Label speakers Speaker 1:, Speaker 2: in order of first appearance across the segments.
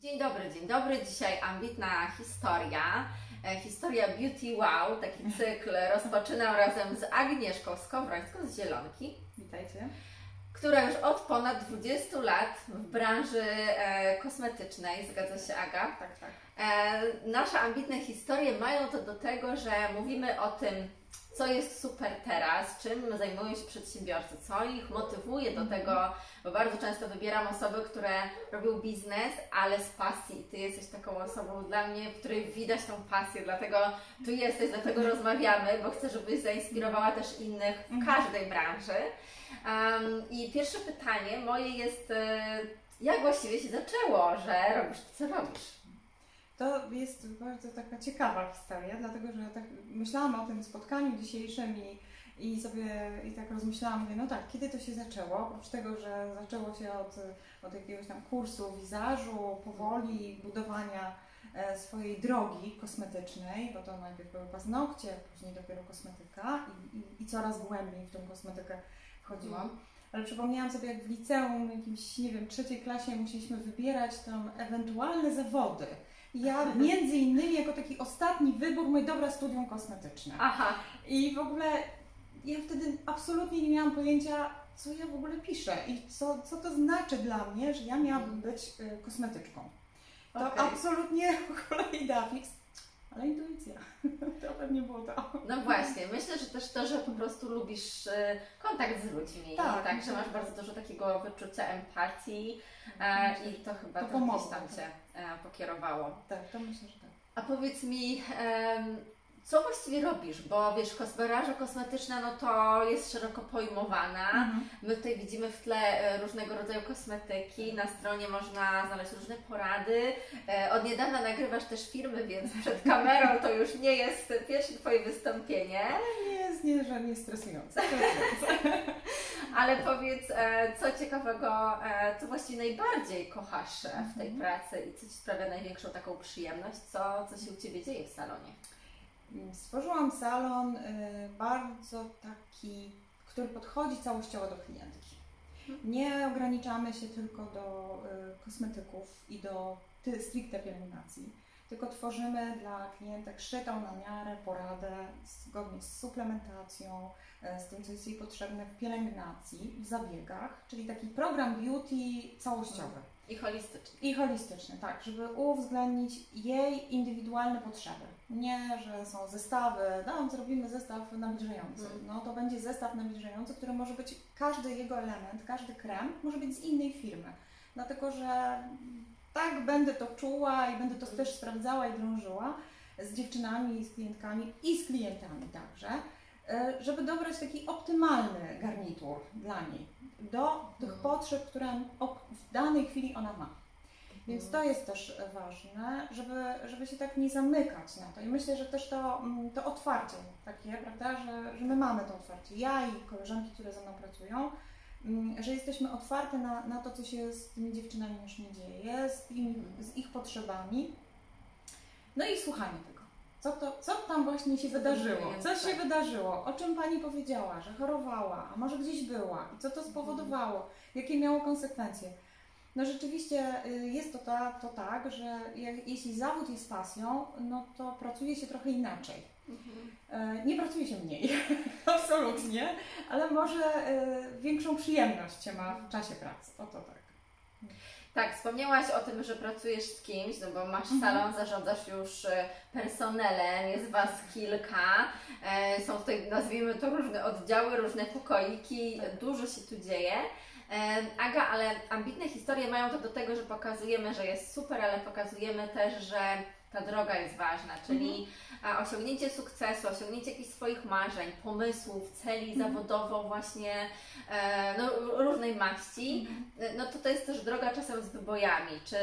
Speaker 1: Dzień dobry, dzień dobry. Dzisiaj ambitna historia. E, historia Beauty Wow, taki cykl rozpoczynam razem z Agnieszką Skowrońską z Zielonki,
Speaker 2: Witajcie.
Speaker 1: która już od ponad 20 lat w branży e, kosmetycznej, zgadza się Aga?
Speaker 2: Tak, tak.
Speaker 1: E, nasze ambitne historie mają to do tego, że mówimy o tym, co jest super teraz, czym zajmują się przedsiębiorcy, co ich motywuje do tego, bo bardzo często wybieram osoby, które robią biznes, ale z pasji. Ty jesteś taką osobą dla mnie, w której widać tą pasję, dlatego tu jesteś, dlatego rozmawiamy, bo chcę, żebyś zainspirowała też innych w każdej branży. Um, I pierwsze pytanie moje jest, e, jak właściwie się zaczęło, że robisz to, co robisz?
Speaker 2: To jest bardzo taka ciekawa historia, dlatego że tak myślałam o tym spotkaniu dzisiejszym i, i sobie i tak rozmyślałam, mówię, no tak, kiedy to się zaczęło? Oprócz tego, że zaczęło się od, od jakiegoś tam kursu wizażu, powoli budowania e, swojej drogi kosmetycznej, bo to najpierw były paznokcie, później dopiero kosmetyka i, i, i coraz głębiej w tą kosmetykę wchodziłam. Ale przypomniałam sobie, jak w liceum, jakimś, nie wiem, trzeciej klasie musieliśmy wybierać tam ewentualne zawody. Ja między innymi jako taki ostatni wybór mówię, dobra, studium kosmetyczne.
Speaker 1: Aha,
Speaker 2: I w ogóle ja wtedy absolutnie nie miałam pojęcia, co ja w ogóle piszę i co, co to znaczy dla mnie, że ja miałabym być y, kosmetyczką. To
Speaker 1: Okej.
Speaker 2: absolutnie w ogóle idea fix, ale intuicja. To pewnie było to.
Speaker 1: No właśnie, myślę, że też to, że po prostu lubisz e, kontakt z ludźmi,
Speaker 2: Tak,
Speaker 1: tak, że masz bardzo dużo takiego wyczucia empatii e, i to chyba
Speaker 2: To pomogło.
Speaker 1: tam Cię pokierowało.
Speaker 2: Tak, to myślę, że tak.
Speaker 1: A powiedz mi, co właściwie robisz? Bo wiesz, branża kosmetyczna, no to jest szeroko pojmowana.
Speaker 2: Mhm.
Speaker 1: My tutaj widzimy w tle e, różnego rodzaju kosmetyki. Na stronie można znaleźć różne porady. E, Od niedawna nagrywasz też filmy, więc przed kamerą to już nie jest pierwsze Twoje wystąpienie.
Speaker 2: Nie jest nie, że nie stresujące.
Speaker 1: Ale powiedz, e, co ciekawego, co właściwie najbardziej kochasz w tej
Speaker 2: Mhm.
Speaker 1: pracy i co Ci sprawia największą taką przyjemność? Co, co się u Ciebie dzieje w salonie?
Speaker 2: Stworzyłam salon y, bardzo taki, który podchodzi całościowo do klientki. Nie ograniczamy się tylko do y, kosmetyków i do stricte pielęgnacji, tylko tworzymy dla klientek szytą na miarę poradę zgodnie z suplementacją, y, z tym, co jest jej potrzebne w pielęgnacji, w zabiegach, czyli taki program beauty całościowy.
Speaker 1: I holistycznie.
Speaker 2: I holistyczny, tak, żeby uwzględnić jej indywidualne potrzeby. Nie, że są zestawy, no zrobimy zestaw nawilżający.
Speaker 1: Mhm.
Speaker 2: No to będzie zestaw nawilżający, który może być, każdy jego element, każdy krem może być z innej firmy. Dlatego, że tak będę to czuła i będę to też sprawdzała i drążyła z dziewczynami, z klientkami i z klientami także, żeby dobrać taki optymalny garnitur dla niej do tych
Speaker 1: Mhm.
Speaker 2: potrzeb, które w danej chwili ona ma. Więc to jest też ważne, żeby, żeby się tak nie zamykać na to. I myślę, że też to, mm, to otwarcie takie, prawda, że, że my mamy to otwarcie. Ja i koleżanki, które ze mną pracują, mm, że jesteśmy otwarte na, na to, co się z tymi dziewczynami już nie dzieje, z, tymi, z ich potrzebami. No i słuchanie tego. Co, to, co tam właśnie się wydarzyło? Co się
Speaker 1: Tak.
Speaker 2: wydarzyło? O czym Pani powiedziała? Że chorowała, a może gdzieś była? I co to spowodowało? Jakie miało konsekwencje? No rzeczywiście y, jest to, ta, to tak, że jak, jeśli zawód jest pasją, no to pracuje się trochę inaczej. E, Nie pracuje się mniej, absolutnie, ale może e, większą przyjemność się ma w czasie pracy. Oto tak.
Speaker 1: Tak, wspomniałaś o tym, że pracujesz z kimś, no bo masz
Speaker 2: Mhm.
Speaker 1: salon, zarządzasz już e, personelem, jest Was kilka, e, są tutaj, nazwijmy to, różne oddziały, różne pokoiki, dużo się tu dzieje. E, Aga, ale ambitne historie mają to do tego, że pokazujemy, że jest super, ale pokazujemy też, że ta droga jest ważna, czyli
Speaker 2: Mhm.
Speaker 1: osiągnięcie sukcesu, osiągnięcie jakichś swoich marzeń, pomysłów, celi
Speaker 2: Mhm.
Speaker 1: zawodowo właśnie e, no, różnej maści, e, no to to jest też droga czasem z wybojami. Czy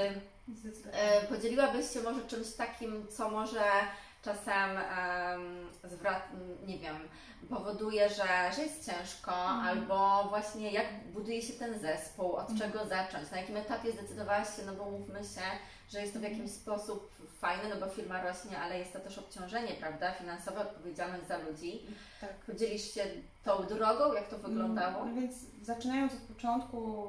Speaker 1: e, podzieliłabyś się może czymś takim, co może czasem em, zwrat, nie wiem, powoduje, że, że jest ciężko, albo właśnie jak buduje się ten zespół, od
Speaker 2: Mhm.
Speaker 1: czego zacząć, na jakim etapie zdecydowałaś się, no bo mówmy się, że jest to w jakimś sposób fajne, no bo firma rośnie, ale jest to też obciążenie, prawda, finansowe, odpowiedzialność za ludzi.
Speaker 2: Tak.
Speaker 1: Podzielisz się tą drogą, jak to wyglądało?
Speaker 2: No więc zaczynając od początku,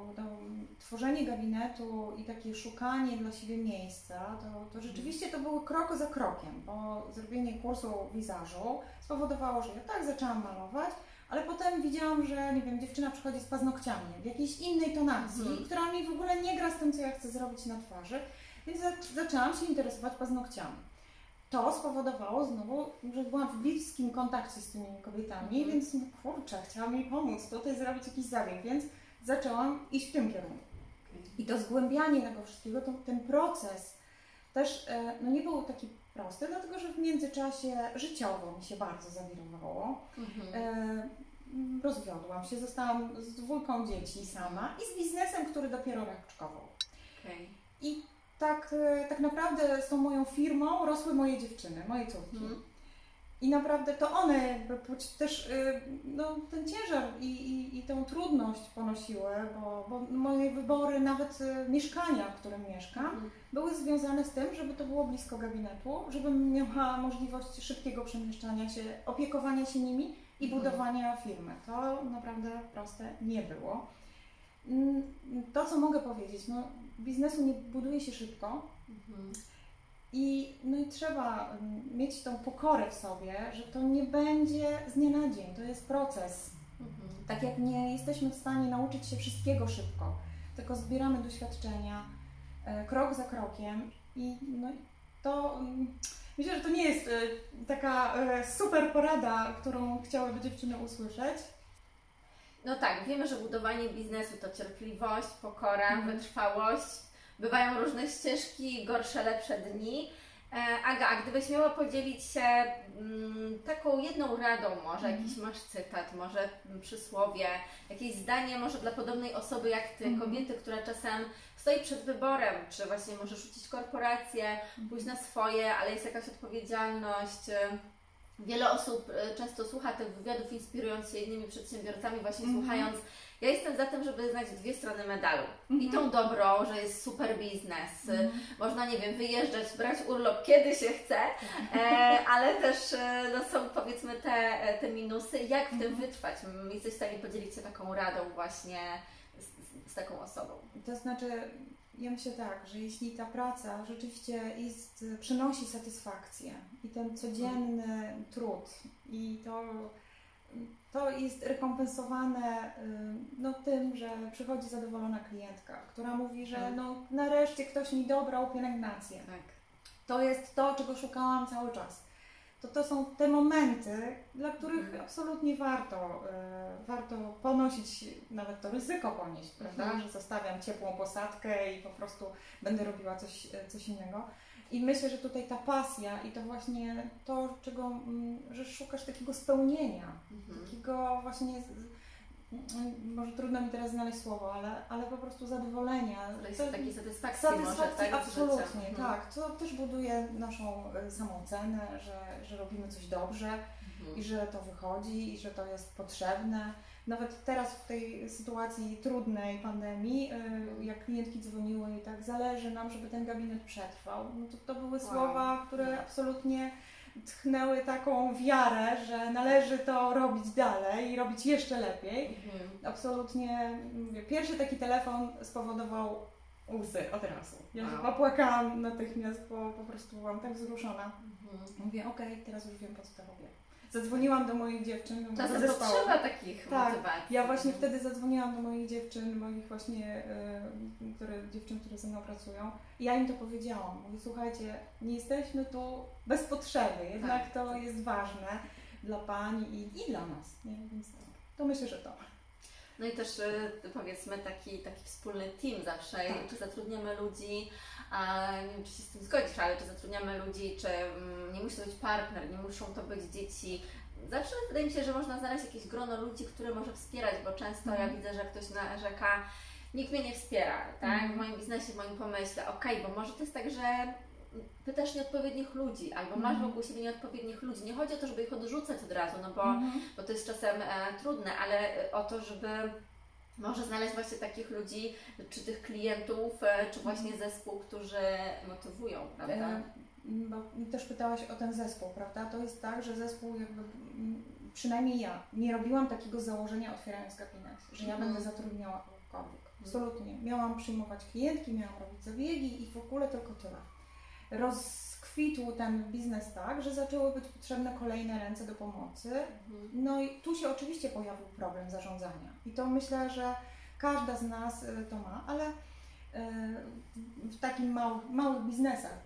Speaker 2: tworzenie gabinetu i takie szukanie dla siebie miejsca, to, to rzeczywiście to było krok za krokiem, bo zrobienie kursu wizażu spowodowało, że ja tak zaczęłam malować, ale potem widziałam, że nie wiem, dziewczyna przychodzi z paznokciami w jakiejś innej tonacji,
Speaker 1: Mhm.
Speaker 2: która mi w ogóle nie gra z tym, co ja chcę zrobić na twarzy, więc za- zaczęłam się interesować paznokciami. To spowodowało znowu, że byłam w bliskim kontakcie z tymi kobietami,
Speaker 1: Mhm.
Speaker 2: więc kurczę, chciałam jej pomóc, tutaj zrobić jakiś zabieg, więc zaczęłam iść w tym kierunku. I to zgłębianie tego wszystkiego, to, ten proces też e, no nie był taki prosty, dlatego że w międzyczasie życiowo mi się bardzo zawirowało.
Speaker 1: Mhm.
Speaker 2: E, m, rozwiodłam się, zostałam z dwójką dzieci sama i z biznesem, który dopiero raczkował.
Speaker 1: Okej.
Speaker 2: I tak, e, tak naprawdę z tą moją firmą rosły moje dziewczyny, moje córki.
Speaker 1: Mhm.
Speaker 2: I naprawdę to one też y, no, ten ciężar i, i, i tą trudność ponosiły, bo, bo moje wybory nawet y, mieszkania, w którym mieszkam,
Speaker 1: Mhm.
Speaker 2: były związane z tym, żeby to było blisko gabinetu, żebym miała możliwość szybkiego przemieszczania się, opiekowania się nimi i
Speaker 1: Mhm.
Speaker 2: budowania firmy. To naprawdę proste nie było. Mm, To, co mogę powiedzieć, no, biznesu nie buduje się szybko,
Speaker 1: Mhm.
Speaker 2: i, no i trzeba mm, mieć tą pokorę w sobie, że to nie będzie z dnia na dzień, to jest proces.
Speaker 1: Mhm.
Speaker 2: Tak jak nie jesteśmy w stanie nauczyć się wszystkiego szybko, tylko zbieramy doświadczenia e, krok za krokiem i no, to mm, myślę, że to nie jest e, taka e, super porada, którą chciałyby dziewczyny usłyszeć.
Speaker 1: No tak, wiemy, że budowanie biznesu to cierpliwość, pokora,
Speaker 2: Mhm.
Speaker 1: wytrwałość. Bywają różne ścieżki, gorsze, lepsze dni. E, Aga, a gdybyś miała podzielić się mm, taką jedną radą, może
Speaker 2: Mhm.
Speaker 1: jakiś masz cytat, może przysłowie, jakieś zdanie może dla podobnej osoby jak Ty,
Speaker 2: Mhm.
Speaker 1: kobiety, która czasem stoi przed wyborem, czy właśnie może rzucić korporację, pójść na swoje, ale jest jakaś odpowiedzialność. Wiele osób e, często słucha tych wywiadów, inspirując się innymi przedsiębiorcami, właśnie
Speaker 2: Mhm.
Speaker 1: słuchając. Ja jestem za tym, żeby znać dwie strony medalu. I
Speaker 2: Mhm.
Speaker 1: tą dobrą, że jest super biznes.
Speaker 2: Mhm.
Speaker 1: Można, nie wiem, wyjeżdżać, brać urlop kiedy się chce, e, ale też e, no, są powiedzmy te, e, te minusy. Jak w tym
Speaker 2: Mhm.
Speaker 1: wytrwać? Jesteś w stanie podzielić się taką radą właśnie z, z, z taką osobą.
Speaker 2: To znaczy, ja myślę tak, że jeśli ta praca rzeczywiście jest, przynosi satysfakcję i ten codzienny trud i to, to jest rekompensowane y, no, tym, że przychodzi zadowolona klientka, która mówi, że
Speaker 1: Mhm.
Speaker 2: no, nareszcie ktoś mi dobrał pielęgnację.
Speaker 1: Tak.
Speaker 2: To jest to, czego szukałam cały czas. To to są te momenty, dla których
Speaker 1: Mhm.
Speaker 2: absolutnie warto, e, warto ponosić, nawet to ryzyko ponieść, prawda?
Speaker 1: Mhm.
Speaker 2: Że zostawiam ciepłą posadkę i po prostu będę robiła coś, e, coś innego. I myślę, że tutaj ta pasja i to właśnie to, czego, mm, że szukasz takiego spełnienia,
Speaker 1: Mhm.
Speaker 2: takiego właśnie, może trudno mi teraz znaleźć słowo, ale, ale po prostu zadowolenia.
Speaker 1: To takiej satysfakcji, może,
Speaker 2: Satysfakcji,
Speaker 1: tak?
Speaker 2: absolutnie,
Speaker 1: Mhm.
Speaker 2: tak. To też buduje naszą e, samoocenę, że, że robimy coś dobrze
Speaker 1: Mhm.
Speaker 2: i że to wychodzi i że to jest potrzebne. Nawet teraz w tej sytuacji trudnej pandemii, e, jak klientki dzwoniły i tak, zależy nam, żeby ten gabinet przetrwał, no to, to były
Speaker 1: Wow.
Speaker 2: słowa, które absolutnie tchnęły taką wiarę, że należy to robić dalej i robić jeszcze lepiej.
Speaker 1: Mhm.
Speaker 2: Absolutnie, mówię, pierwszy taki telefon spowodował łzy od razu. Ja
Speaker 1: Wow.
Speaker 2: chyba płakałam natychmiast, bo po prostu byłam tak wzruszona.
Speaker 1: Mhm.
Speaker 2: Mówię, okej, teraz już wiem po co to robię. Zadzwoniłam do moich dziewczyn, do
Speaker 1: Czasem
Speaker 2: zespołu.
Speaker 1: potrzeba takich
Speaker 2: Tak,
Speaker 1: motywacji.
Speaker 2: Ja właśnie wtedy zadzwoniłam do moich dziewczyn, moich właśnie, y, które, dziewczyn, które ze mną pracują. I ja im to powiedziałam. Mówię, słuchajcie, nie jesteśmy tu bez potrzeby, jednak
Speaker 1: Tak.
Speaker 2: to jest ważne dla Pani i, i dla nas. Nie? Więc tak, to myślę, że to.
Speaker 1: No i też y, powiedzmy taki, taki wspólny team zawsze,
Speaker 2: Tak.
Speaker 1: czy zatrudniamy ludzi, a nie wiem czy się z tym zgodzisz, ale czy zatrudniamy ludzi, czy mm, nie musi to być partner, nie muszą to być dzieci. Zawsze wydaje mi się, że można znaleźć jakieś grono ludzi, które może wspierać, bo często ja
Speaker 2: Mhm.
Speaker 1: widzę, że ktoś narzeka, nikt mnie nie wspiera, tak?
Speaker 2: Mhm.
Speaker 1: W moim biznesie, w moim pomyśle, okej, bo może to jest tak, że pytasz nieodpowiednich ludzi, albo masz
Speaker 2: Mhm.
Speaker 1: wokół siebie nieodpowiednich ludzi. Nie chodzi o to, żeby ich odrzucać od razu, no bo
Speaker 2: Mhm.
Speaker 1: bo to jest czasem e, trudne, ale e, o to, żeby może znaleźć właśnie takich ludzi, czy tych klientów, e, czy właśnie zespół, którzy motywują, prawda?
Speaker 2: E, Bo też pytałaś o ten zespół, prawda? To jest tak, że zespół jakby mm, przynajmniej ja, nie robiłam takiego założenia otwierając gabinet, że ja
Speaker 1: Mhm.
Speaker 2: będę zatrudniała kogokolwiek. Absolutnie. Miałam przyjmować klientki, miałam robić zabiegi i w ogóle tylko tyle. Rozkwitł ten biznes tak, że zaczęły być potrzebne kolejne ręce do pomocy.
Speaker 1: Mhm.
Speaker 2: No i tu się oczywiście pojawił problem zarządzania. I to myślę, że każda z nas y, to ma, ale y, w takim małych, małych biznesach,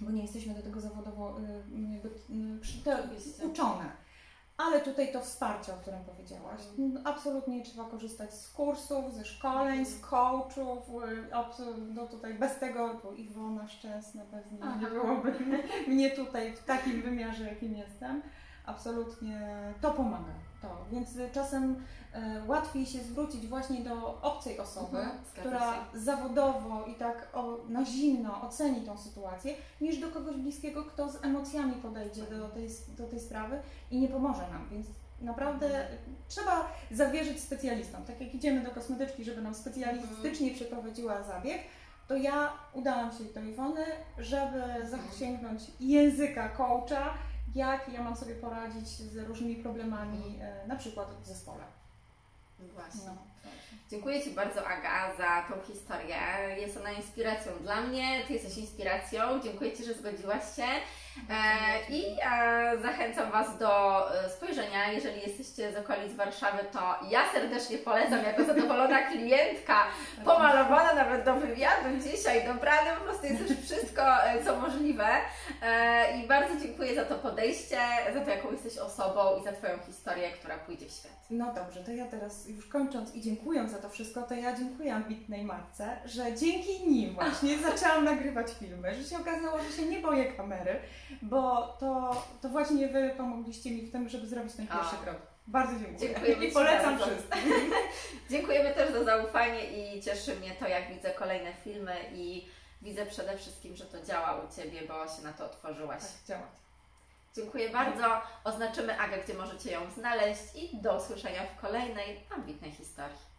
Speaker 2: bo nie jesteśmy do tego zawodowo y, jakby, uczone. Ale tutaj to wsparcie, o którym powiedziałaś,
Speaker 1: Mhm.
Speaker 2: no, absolutnie trzeba korzystać z kursów, ze szkoleń, z coachów. y, No tutaj bez tego, bo Iwona Szczęsna bez niej nie byłoby mnie tutaj w takim wymiarze, jakim jestem. Absolutnie to pomaga. To. Więc y, czasem e, łatwiej się zwrócić właśnie do obcej osoby,
Speaker 1: Mhm,
Speaker 2: która
Speaker 1: się.
Speaker 2: zawodowo i tak o, na zimno oceni tą sytuację, niż do kogoś bliskiego, kto z emocjami podejdzie do tej, do tej sprawy i nie pomoże nam. Więc naprawdę
Speaker 1: Mhm.
Speaker 2: trzeba zawierzyć specjalistom. Tak jak idziemy do kosmetyczki, żeby nam specjalistycznie przeprowadziła zabieg, to ja udałam się do Iwony, żeby zasięgnąć języka coacha, jak ja mam sobie poradzić z różnymi problemami, e, na przykład w zespole.
Speaker 1: Właśnie.
Speaker 2: No.
Speaker 1: Dziękuję Ci bardzo, Aga, za tą historię. Jest ona inspiracją dla mnie, Ty jesteś inspiracją. Dziękuję Ci, że zgodziłaś się. E, I e, zachęcam Was do e, spojrzenia, jeżeli jesteście z okolic Warszawy, to ja serdecznie polecam jako zadowolona klientka, pomalowana nawet do wywiadu dzisiaj, dobrane, po prostu jest już wszystko, e, co możliwe. E, I bardzo dziękuję za to podejście, za to, jaką jesteś osobą i za Twoją historię, która pójdzie w świat.
Speaker 2: No dobrze, to ja teraz już kończąc i dziękując za to wszystko, to ja dziękuję ambitnej matce, że dzięki nim właśnie zaczęłam nagrywać filmy, że się okazało, że się nie boję kamery, bo to, to właśnie Wy pomogliście mi w tym, żeby zrobić ten pierwszy krok. Bardzo dziękuję.
Speaker 1: Dziękujemy
Speaker 2: I polecam wszystkim.
Speaker 1: Dziękujemy też za zaufanie i cieszy mnie to, jak widzę kolejne filmy i widzę przede wszystkim, że to działa u Ciebie, bo się na to otworzyłaś.
Speaker 2: Tak, działać.
Speaker 1: Dziękuję bardzo. Oznaczymy Agę, gdzie możecie ją znaleźć i do usłyszenia w kolejnej ambitnej historii.